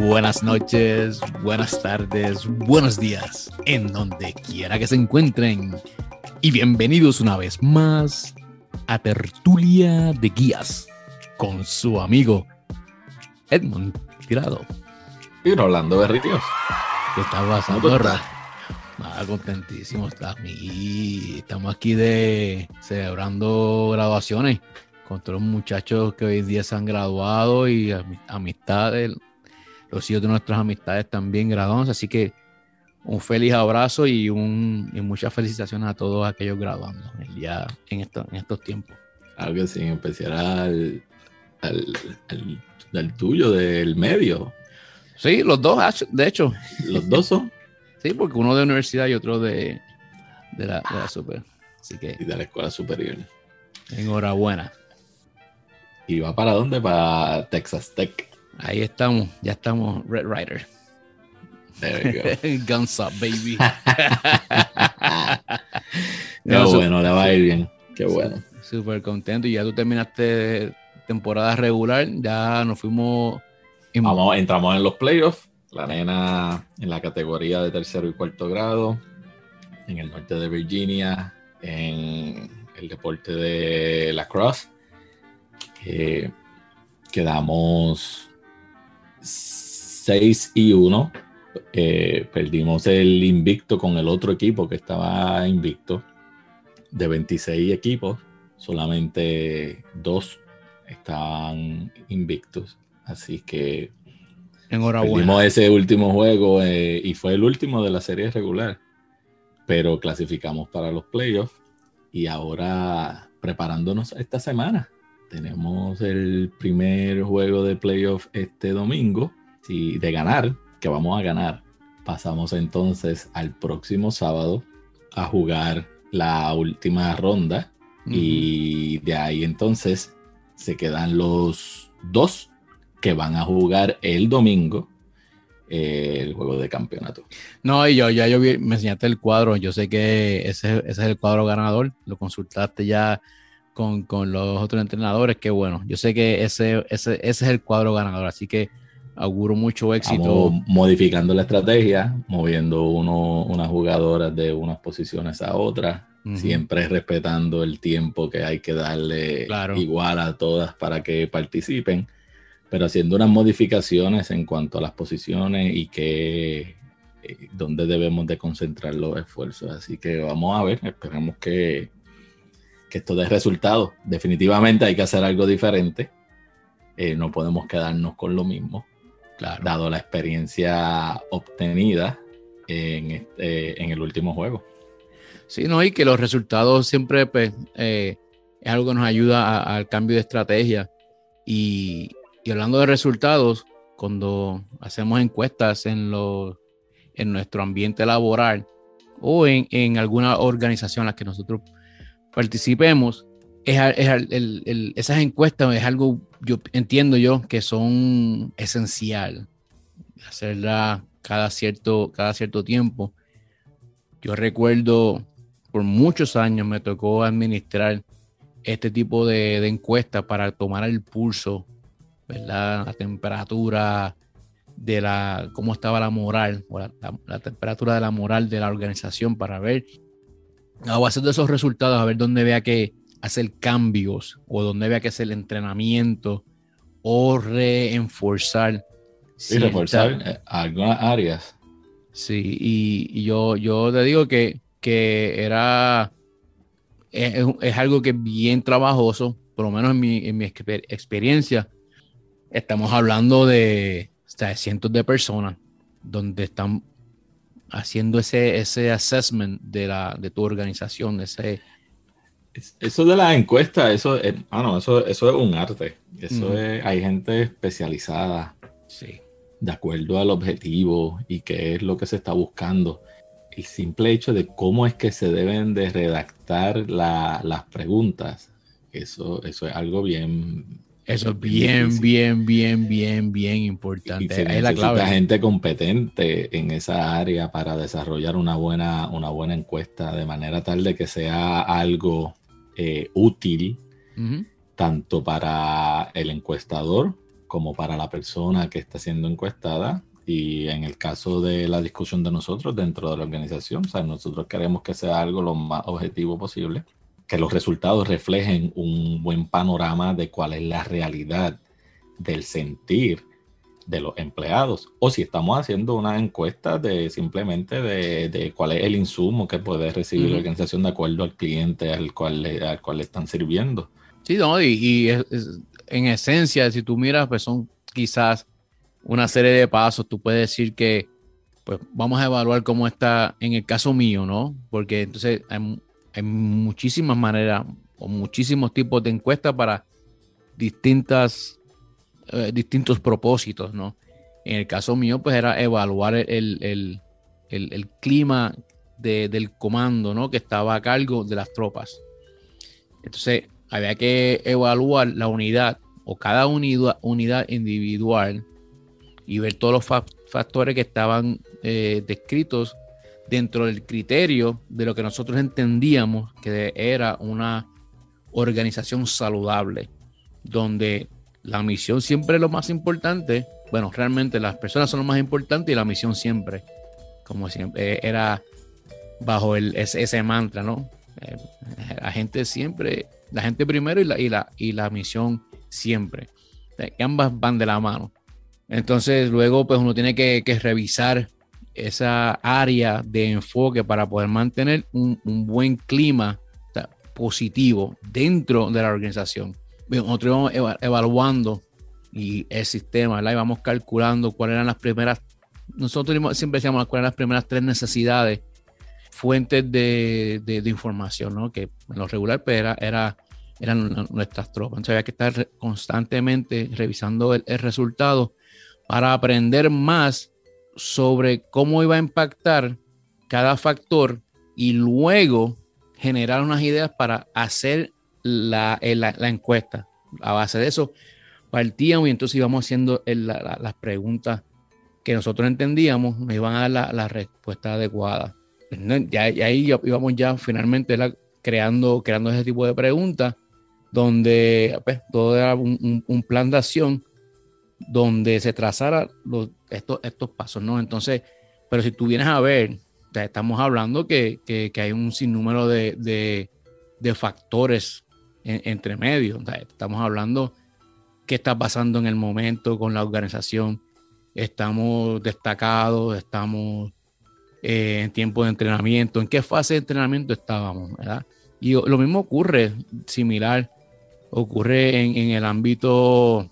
buenas noches, buenas tardes, buenos días, en donde quiera que se encuentren. Y bienvenidos una vez más a Tertulia de Guías con su amigo Edmund Tirado. Y Rolando Berrios. ¿Qué está pasando? Ah, contentísimo, está aquí. Estamos aquí de celebrando graduaciones con todos los muchachos que hoy día se han graduado y amistades, los hijos de nuestras amistades también graduados. Así que un feliz abrazo y, un, muchas felicitaciones a todos aquellos graduando el día, en, en estos tiempos. Algo sin empezar al, al, tuyo, del medio. Sí, los dos, de hecho. Los dos son. sí, porque uno de universidad y otro de, de, la, de la super. Así que. Y de la escuela superior. Enhorabuena. ¿Y va para dónde? Para Texas Tech. Ahí estamos, ya estamos Red Rider. Guns up, baby. Qué bueno, le va a ir bien. Qué bueno. Súper contento. Y ya tú terminaste temporada regular. Ya nos fuimos. Vamos, entramos en los playoffs. La nena en la categoría de tercero y cuarto grado. En el norte de Virginia. En el deporte de la cross quedamos 6 y 1. Eh, perdimos el invicto con el otro equipo que estaba invicto. De 26 equipos, solamente dos estaban invictos. Así que Enhorabuena. perdimos ese último juego eh, y fue el último de la serie regular. Pero clasificamos para los playoffs y ahora preparándonos esta semana tenemos el primer juego de playoff este domingo. Si de ganar, que vamos a ganar, pasamos entonces al próximo sábado a jugar la última ronda. Y de ahí entonces se quedan los dos que van a jugar el domingo eh, el juego de campeonato. No, y yo ya yo me enseñaste el cuadro, yo sé que ese, ese, es el cuadro ganador, lo consultaste ya con, los otros entrenadores, que bueno, yo sé que ese, ese, ese es el cuadro ganador, así que auguro mucho éxito. modificando la estrategia, moviendo uno, unas jugadoras de unas posiciones a otras, siempre respetando el tiempo que hay que darle igual a todas para que participen, pero haciendo unas modificaciones en cuanto a las posiciones y que eh, dónde debemos de concentrar los esfuerzos. Así que vamos a ver, esperemos que, que esto dé resultado. Definitivamente hay que hacer algo diferente. Eh, no podemos quedarnos con lo mismo, claro. dado la experiencia obtenida en, este, en el último juego. Sí, no, y que los resultados siempre pues, eh, es algo que nos ayuda al cambio de estrategia. Y, y, hablando de resultados, cuando hacemos encuestas en, lo, en nuestro ambiente laboral o en, en alguna organización en la que nosotros participemos, es, esas encuestas es algo, yo entiendo yo, que son esencial. Hacerla cada cierto, cada cierto tiempo. Yo recuerdo, por muchos años me tocó administrar este tipo de, de encuestas para tomar el pulso, ¿verdad? La temperatura de la, cómo estaba la moral, la temperatura de la moral de la organización para ver a base de esos resultados, a ver dónde vea que hacer cambios o dónde vea que hacer entrenamiento o reenforzar. Sí, reforzar eh, algunas áreas. Sí, y, yo, yo te digo que, que era, es, algo que es bien trabajoso, por lo menos en mi, en mi experiencia. Estamos hablando de, de cientos de personas donde están haciendo ese, ese assessment de, la, de tu organización, ese... Eso de la encuesta, eso es, ah, no, eso, eso es un arte. Eso es, hay gente especializada. Sí. De acuerdo al objetivo y qué es lo que se está buscando. El simple hecho de cómo es que se deben de redactar las preguntas, eso, eso es algo bien, eso es bien, bien, bien, bien, bien importante. es la clave. gente competente en esa área para desarrollar una buena, una buena encuesta de manera tal de que sea algo eh, útil tanto para el encuestador como para la persona que está siendo encuestada y en el caso de la discusión de nosotros dentro de la organización, o sea, nosotros queremos que sea algo lo más objetivo posible, que los resultados reflejen un buen panorama de cuál es la realidad del sentir de los empleados o si estamos haciendo una encuesta de simplemente de, cuál es el insumo que puede recibir la organización de acuerdo al cliente al cual le, al cual le están sirviendo. Sí, no, y, en esencia, si tú miras, pues son quizás una serie de pasos. Tú puedes decir que, pues vamos a evaluar cómo está en el caso mío, ¿no? Porque entonces hay, hay muchísimas maneras o muchísimos tipos de encuestas para distintas eh, distintos propósitos, ¿no? En el caso mío, pues era evaluar el, clima del comando, ¿no? Que estaba a cargo de las tropas. Entonces, había que evaluar la unidad o cada unidad, unidad individual y ver todos los factores que estaban eh, descritos dentro del criterio de lo que nosotros entendíamos que era una organización saludable, donde la misión siempre es lo más importante. Bueno, realmente las personas son lo más importante y la misión siempre, como siempre, eh, era bajo el, ese, mantra, ¿no? Eh, la gente siempre, la gente primero y la, y la, y la misión siempre. ambas van de la mano. Entonces, luego, pues uno tiene que, revisar esa área de enfoque para poder mantener un, un buen clima positivo dentro de la organización nosotros íbamos evaluando y el sistema, ¿verdad? Íbamos calculando cuáles eran las primeras, nosotros siempre decíamos cuáles eran las primeras tres necesidades, fuentes de, de, información, ¿no? Que en lo regular pues, era, eran nuestras tropas. Entonces había que estar constantemente revisando el, el resultado para aprender más sobre cómo iba a impactar cada factor y luego generar unas ideas para hacer la, la, encuesta. A base de eso partíamos y entonces íbamos haciendo las preguntas que nosotros entendíamos, nos iban a dar la, respuesta adecuada. Ya, ahí íbamos ya finalmente creando, creando ese tipo de preguntas, donde pues, todo era un, plan de acción donde se trazara estos, estos pasos, ¿no? Entonces, pero si tú vienes a ver, estamos hablando que, que, hay un sinnúmero de, de, de factores entre medio. estamos hablando qué está pasando en el momento con la organización. Estamos destacados, estamos eh, en tiempo de entrenamiento, en qué fase de entrenamiento estábamos, ¿verdad? Y lo mismo ocurre, similar, ocurre en, el ámbito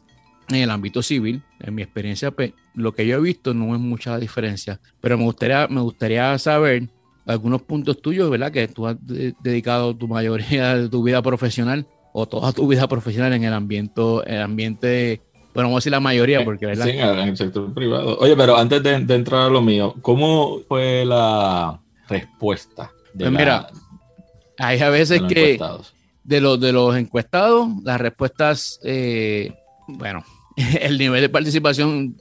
en el ámbito civil. En mi experiencia, pues, lo que yo he visto no es mucha diferencia, pero me gustaría, me gustaría saber algunos puntos tuyos, ¿verdad? Que tú has dedicado tu mayoría de tu vida profesional o toda tu vida profesional en el ambiente, el ambiente, bueno, vamos a decir la mayoría, porque ¿verdad? Sí, en el sector privado. Oye, pero antes de, entrar a lo mío, ¿cómo fue la respuesta? De pues mira, hay a veces que de los, de los encuestados, las respuestas, eh, bueno, el nivel de participación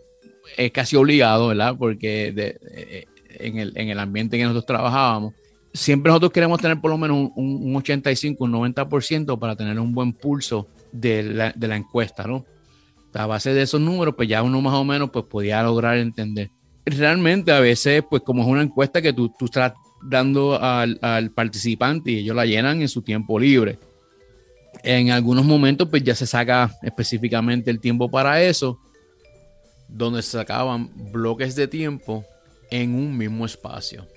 es casi obligado, ¿verdad? Porque eh, en el, en el ambiente en que nosotros trabajábamos, siempre nosotros queremos tener por lo menos un, 85, un 90% para tener un buen pulso de la, de la, encuesta, ¿no? A base de esos números, pues ya uno más o menos pues podía lograr entender. Realmente a veces, pues como es una encuesta que tú, tú estás dando al, al, participante y ellos la llenan en su tiempo libre. En algunos momentos, pues ya se saca específicamente el tiempo para eso, donde se sacaban bloques de tiempo en un mismo espacio.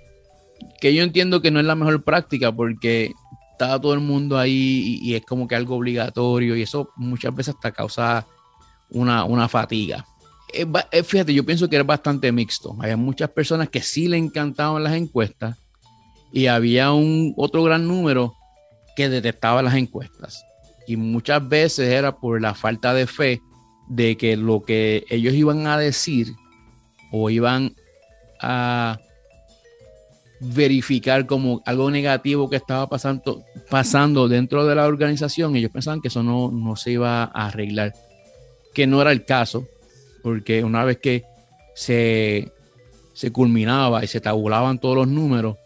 Que yo entiendo que no es la mejor práctica porque está todo el mundo ahí y, es como que algo obligatorio y eso muchas veces hasta causa una, fatiga. fíjate, yo pienso que era bastante mixto. Había muchas personas que sí le encantaban las encuestas y había un otro gran número que detestaba las encuestas. Y muchas veces era por la falta de fe de que lo que ellos iban a decir o iban a verificar como algo negativo que estaba pasando, pasando dentro de la organización, ellos pensaban que eso no, no se iba a arreglar, que no era el caso, porque una vez que se, se culminaba y se tabulaban todos los números,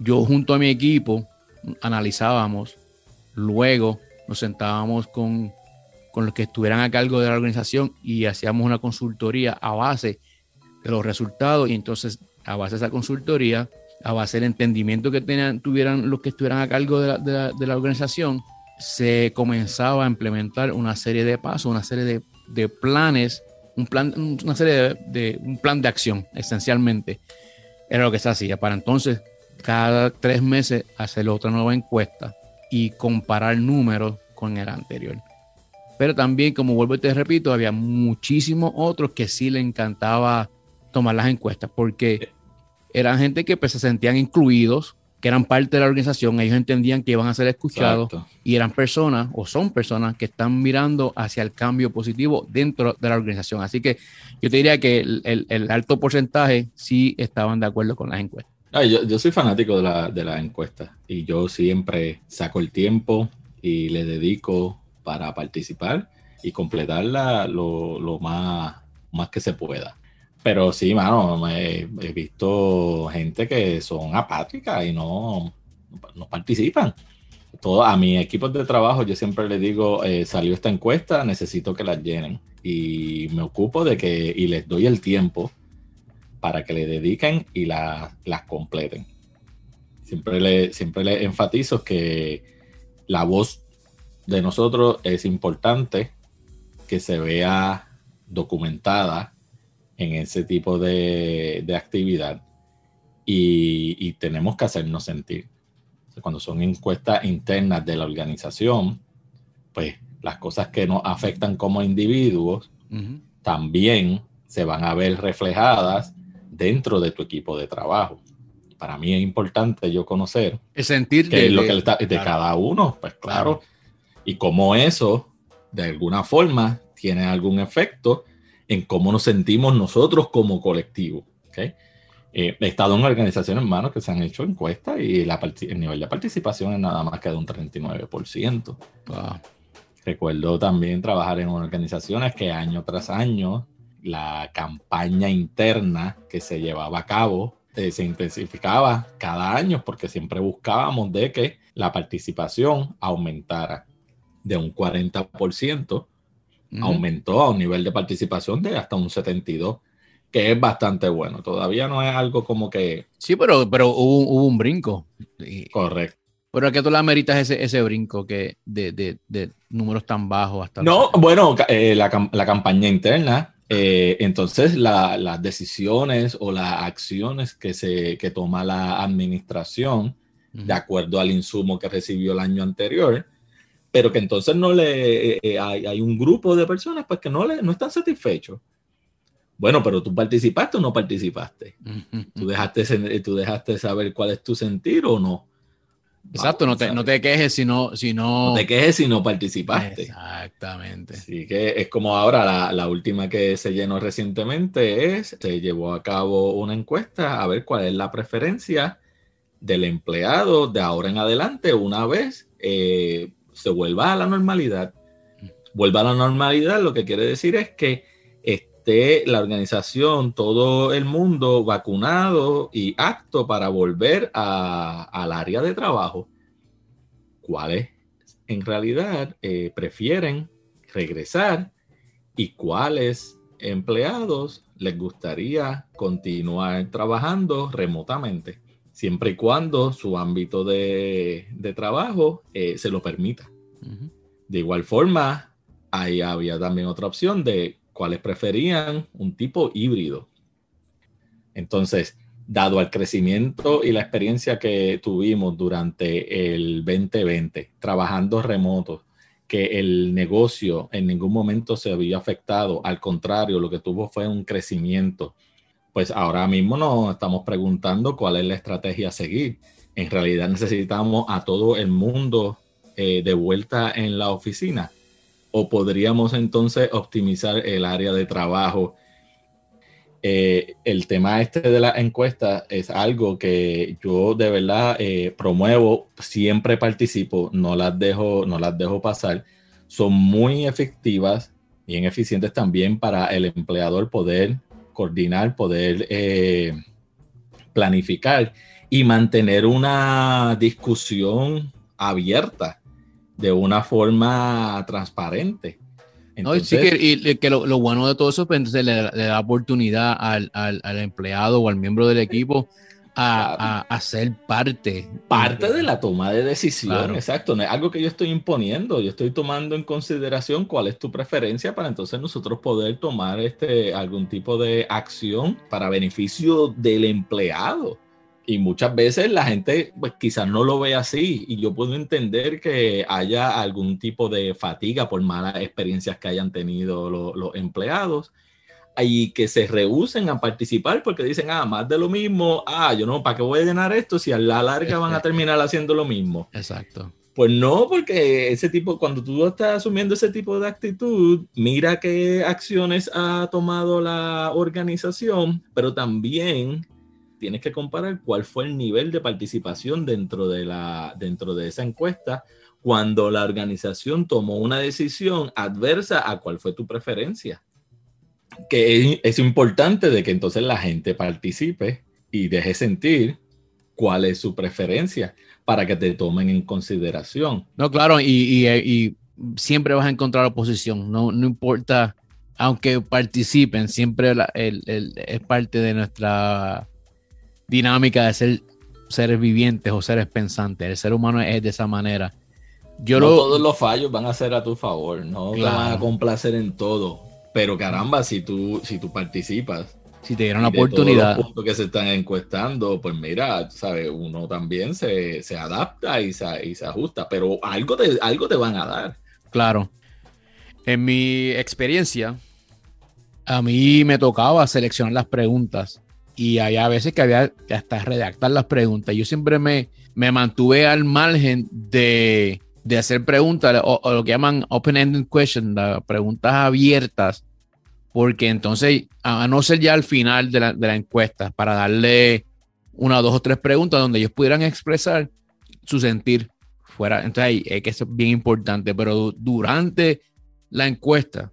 yo junto a mi equipo analizábamos, luego nos sentábamos con con los que estuvieran a cargo de la organización y hacíamos una consultoría a base de los resultados y entonces a base de esa consultoría, a base del entendimiento que tenían, tuvieran los que estuvieran a cargo de la, de la, organización, se comenzaba a implementar una serie de pasos, una serie de, de planes, un plan, una serie de, un plan de acción, esencialmente. Era lo que se hacía. Para entonces, cada tres meses, hacer otra nueva encuesta y comparar números con el anterior. Pero también, como vuelvo y te repito, había muchísimos otros que sí le encantaba tomar las encuestas, porque eran gente que pues, se sentían incluidos, que eran parte de la organización, ellos entendían que iban a ser escuchados y eran personas o son personas que están mirando hacia el cambio positivo dentro de la organización. Así que yo te diría que el, alto porcentaje sí estaban de acuerdo con las encuestas. Yo, soy fanático de la, de la encuesta y yo siempre saco el tiempo y le dedico para participar y completarla lo, lo más, más que se pueda. Pero sí, mano, he, visto gente que son apátricas y no, no participan. Todo, a mi equipo de trabajo yo siempre les digo, eh, salió esta encuesta, necesito que la llenen. Y me ocupo de que, y les doy el tiempo para que le dediquen y la, las completen. Siempre le, siempre le enfatizo que la voz de nosotros es importante, que se vea documentada en ese tipo de, actividad y, tenemos que hacernos sentir. Cuando son encuestas internas de la organización, pues las cosas que nos afectan como individuos también se van a ver reflejadas dentro de tu equipo de trabajo. Para mí es importante yo conocer el sentir de, lo que de cada uno, pues claro, y cómo eso de alguna forma tiene algún efecto en cómo nos sentimos nosotros como colectivo. ¿okay? Eh, he estado en organizaciones, hermanos, que se han hecho encuestas y el nivel de participación es nada más que de un 39%. Recuerdo también trabajar en organizaciones que año tras año la campaña interna que se llevaba a cabo eh, se intensificaba cada año porque siempre buscábamos de que la participación aumentara de un 40% aumentó a un nivel de participación de hasta un 72, que es bastante bueno. Todavía no es algo como que... Sí, pero, pero hubo, un brinco. Correcto. Pero ¿a qué tú le ameritas ese, ese brinco que de, de, de, números tan bajos hasta... No, bueno, eh, la, la, campaña interna, eh, entonces las decisiones o las acciones que, se, que toma la administración, de acuerdo al insumo que recibió el año anterior, pero que entonces no le eh, eh, hay, un grupo de personas pues que no le no están satisfechos. Bueno, pero tú participaste o no participaste. Tú dejaste tú dejaste saber cuál es tu sentir o no. Exacto, no te, no te, quejes si no, si no... no... te quejes si no participaste. Exactamente. Así que es como ahora la, la, última que se llenó recientemente es, se llevó a cabo una encuesta a ver cuál es la preferencia del empleado de ahora en adelante una vez eh, se vuelva a la normalidad. Vuelva a la normalidad, lo que quiere decir es que esté la organización, todo el mundo vacunado y apto para volver al área de trabajo. ¿Cuáles en realidad eh, prefieren regresar y cuáles empleados les gustaría continuar trabajando remotamente? siempre y cuando su ámbito de, trabajo eh, se lo permita. De igual forma, ahí había también otra opción de cuáles preferían un tipo híbrido. Entonces, dado al crecimiento y la experiencia que tuvimos durante el 2020, trabajando remoto, que el negocio en ningún momento se había afectado, al contrario, lo que tuvo fue un crecimiento pues ahora mismo nos estamos preguntando cuál es la estrategia a seguir. En realidad necesitamos a todo el mundo eh, de vuelta en la oficina o podríamos entonces optimizar el área de trabajo. Eh, el tema este de la encuesta es algo que yo de verdad eh, promuevo, siempre participo, no las dejo, no las dejo pasar. Son muy efectivas, bien eficientes también para el empleador poder coordinar, poder eh, planificar y mantener una discusión abierta de una forma transparente. sí que, y, que lo, bueno de todo eso, pues entonces le, da oportunidad al, empleado o al miembro del equipo a, ser parte. Parte de la toma de decisión, exacto. No es algo que yo estoy imponiendo, yo estoy tomando en consideración cuál es tu preferencia para entonces nosotros poder tomar este, algún tipo de acción para beneficio del empleado. Y muchas veces la gente pues, quizás no lo ve así y yo puedo entender que haya algún tipo de fatiga por malas experiencias que hayan tenido los empleados y que se rehúsen a participar porque dicen, ah, más de lo mismo, ah, yo no, ¿para qué voy a llenar esto si a la larga van a terminar haciendo lo mismo? Exacto. Pues no, porque ese tipo, cuando tú estás asumiendo ese tipo de actitud, mira qué acciones ha tomado la organización, pero también tienes que comparar cuál fue el nivel de participación dentro de, la, dentro de esa encuesta cuando la organización tomó una decisión adversa a cuál fue tu preferencia. Que es, importante de que entonces la gente participe y deje sentir cuál es su preferencia para que te tomen en consideración. No, claro, y, siempre vas a encontrar oposición, no, no importa, aunque participen, siempre es parte de nuestra dinámica de ser seres vivientes o seres pensantes. El ser humano es de esa manera. Yo no todos los fallos van a ser a tu favor, no te van a complacer en todo. Pero caramba, si tú, si tú participas, si te dieron la oportunidad. Los que se están encuestando, pues mira, sabes, uno también se, adapta y se, y se, ajusta, pero algo te, algo te van a dar. Claro. En mi experiencia, a mí me tocaba seleccionar las preguntas y había veces que había que hasta redactar las preguntas. Yo siempre me, me mantuve al margen de, de hacer preguntas o, lo que llaman open-ended questions, preguntas abiertas, porque entonces, a, no ser ya al final de la, de la, encuesta, para darle una, dos o tres preguntas donde ellos pudieran expresar su sentir fuera. Entonces, es que es bien importante, pero durante la encuesta,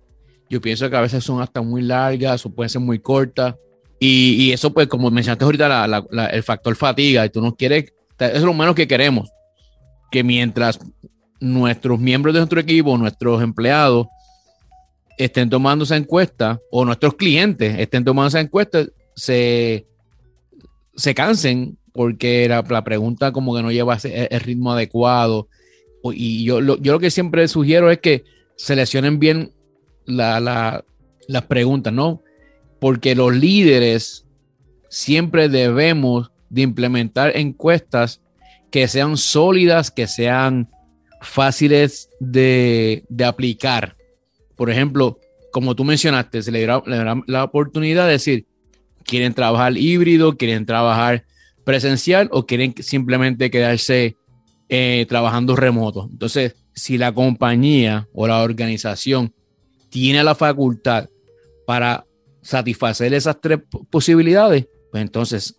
yo pienso que a veces son hasta muy largas o pueden ser muy cortas y, eso, pues, como mencionaste ahorita, el factor fatiga, y tú no quieres, es lo menos que queremos, que mientras nuestros miembros de nuestro equipo, nuestros empleados, estén tomando esa encuesta, o nuestros clientes estén tomando esa encuesta, se, se cansen porque la, la pregunta como que no lleva el, ritmo adecuado. Y yo lo, yo lo que siempre sugiero es que seleccionen bien las preguntas, ¿no? Porque los líderes siempre debemos de implementar encuestas que sean sólidas, que sean fáciles de, aplicar. Por ejemplo, como tú mencionaste, se le dará, la oportunidad de decir, quieren trabajar híbrido, quieren trabajar presencial o quieren simplemente quedarse eh, trabajando remoto. Entonces, si la compañía o la organización tiene la facultad para satisfacer esas tres posibilidades, pues entonces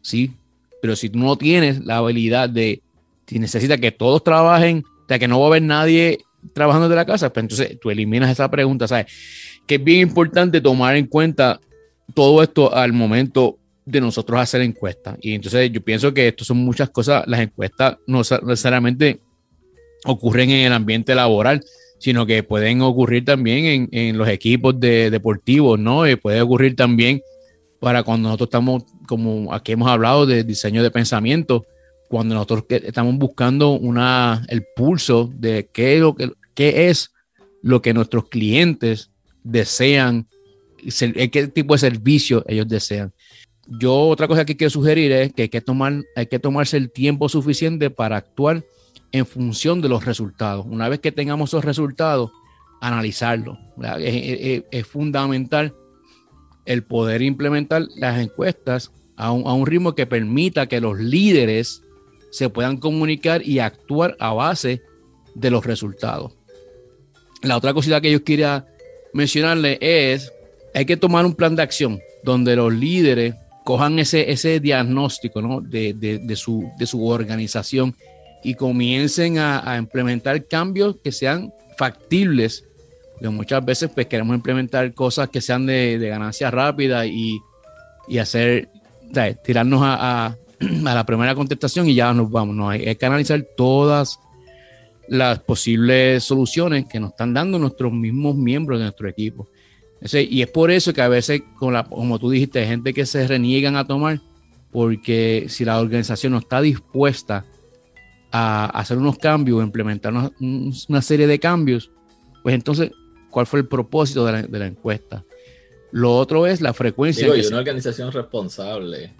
sí. Pero si tú no tienes la habilidad de, si necesitas que todos trabajen, o sea, que no va a haber nadie trabajando de la casa, pues entonces tú eliminas esa pregunta, ¿sabes? Que es bien importante tomar en cuenta todo esto al momento de nosotros hacer encuestas. Y entonces yo pienso que esto son muchas cosas, las encuestas no necesariamente ocurren en el ambiente laboral, sino que pueden ocurrir también en, los equipos de, deportivos, ¿no? Y puede ocurrir también para cuando nosotros estamos, como aquí hemos hablado de diseño de pensamiento, cuando nosotros estamos buscando una, el pulso de qué, lo que, qué es lo que nuestros clientes desean, qué tipo de servicio ellos desean. Yo otra cosa que quiero sugerir es que hay que, tomar, hay que tomarse el tiempo suficiente para actuar en función de los resultados. Una vez que tengamos esos resultados, analizarlos. Es, fundamental el poder implementar las encuestas a un, ritmo que permita que los líderes se puedan comunicar y actuar a base de los resultados. La otra cosita que yo quería mencionarle es, hay que tomar un plan de acción donde los líderes cojan ese, ese diagnóstico de, de, su, de su organización y comiencen a, implementar cambios que sean factibles. Porque muchas veces pues queremos implementar cosas que sean de, ganancia rápida y, hacer, tirarnos a, la primera contestación y ya nos vamos. No, hay, que analizar todas las posibles soluciones que nos están dando nuestros mismos miembros de nuestro equipo. y es por eso que a veces, como tú dijiste, hay gente que se reniegan a tomar, porque si la organización no está dispuesta a hacer unos cambios, a implementar una, serie de cambios, pues entonces, ¿cuál fue el propósito de la, encuesta? Lo otro es la frecuencia. Digo, y una organización responsable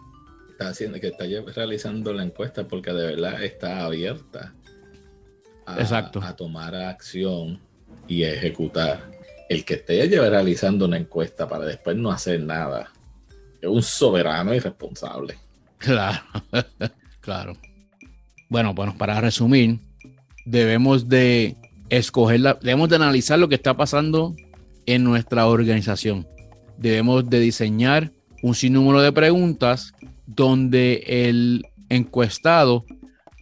está haciendo, que está realizando la encuesta porque de verdad está abierta a, tomar acción y ejecutar. El que esté realizando una encuesta para después no hacer nada es un soberano irresponsable. Claro, claro. Bueno, bueno, para resumir, debemos de escoger, debemos de analizar lo que está pasando en nuestra organización. Debemos de diseñar un sinnúmero de preguntas donde el encuestado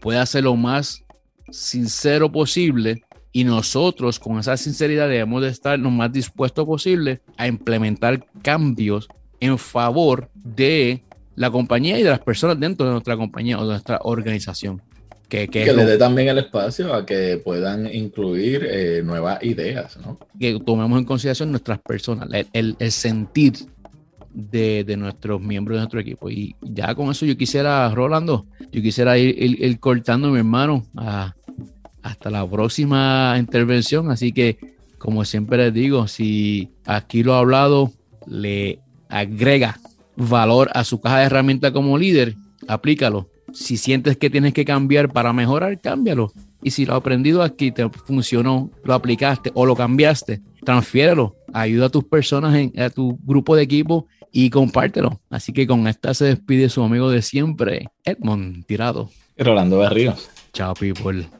pueda ser lo más sincero posible y nosotros con esa sinceridad debemos de estar lo más dispuestos posible a implementar cambios en favor de la compañía y de las personas dentro de nuestra compañía o de nuestra organización. Que, que, le dé también el espacio a que puedan incluir eh, nuevas ideas, ¿no? Que tomemos en consideración nuestras personas, el, el sentir de, de, nuestros miembros de nuestro equipo. Y ya con eso yo quisiera, Rolando, yo quisiera ir, ir, cortando, mi hermano, hasta la próxima intervención. Así que, como siempre les digo, si aquí lo ha hablado le agrega valor a su caja de herramientas como líder, aplícalo. Si sientes que tienes que cambiar para mejorar, cámbialo. Y si lo aprendido aquí, te funcionó, lo aplicaste o lo cambiaste, transfiérelo. Ayuda a tus personas, en, a tu grupo de equipo y compártelo. Así que con esta se despide su amigo de siempre, Edmond Tirado. Rolando Berríos. Chao, people.